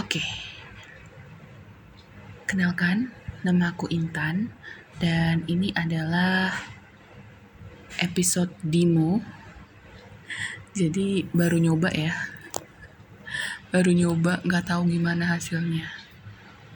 Oke. Kenalkan, nama aku Intan dan ini adalah episode demo. Jadi baru nyoba ya. Baru nyoba, nggak tahu gimana hasilnya.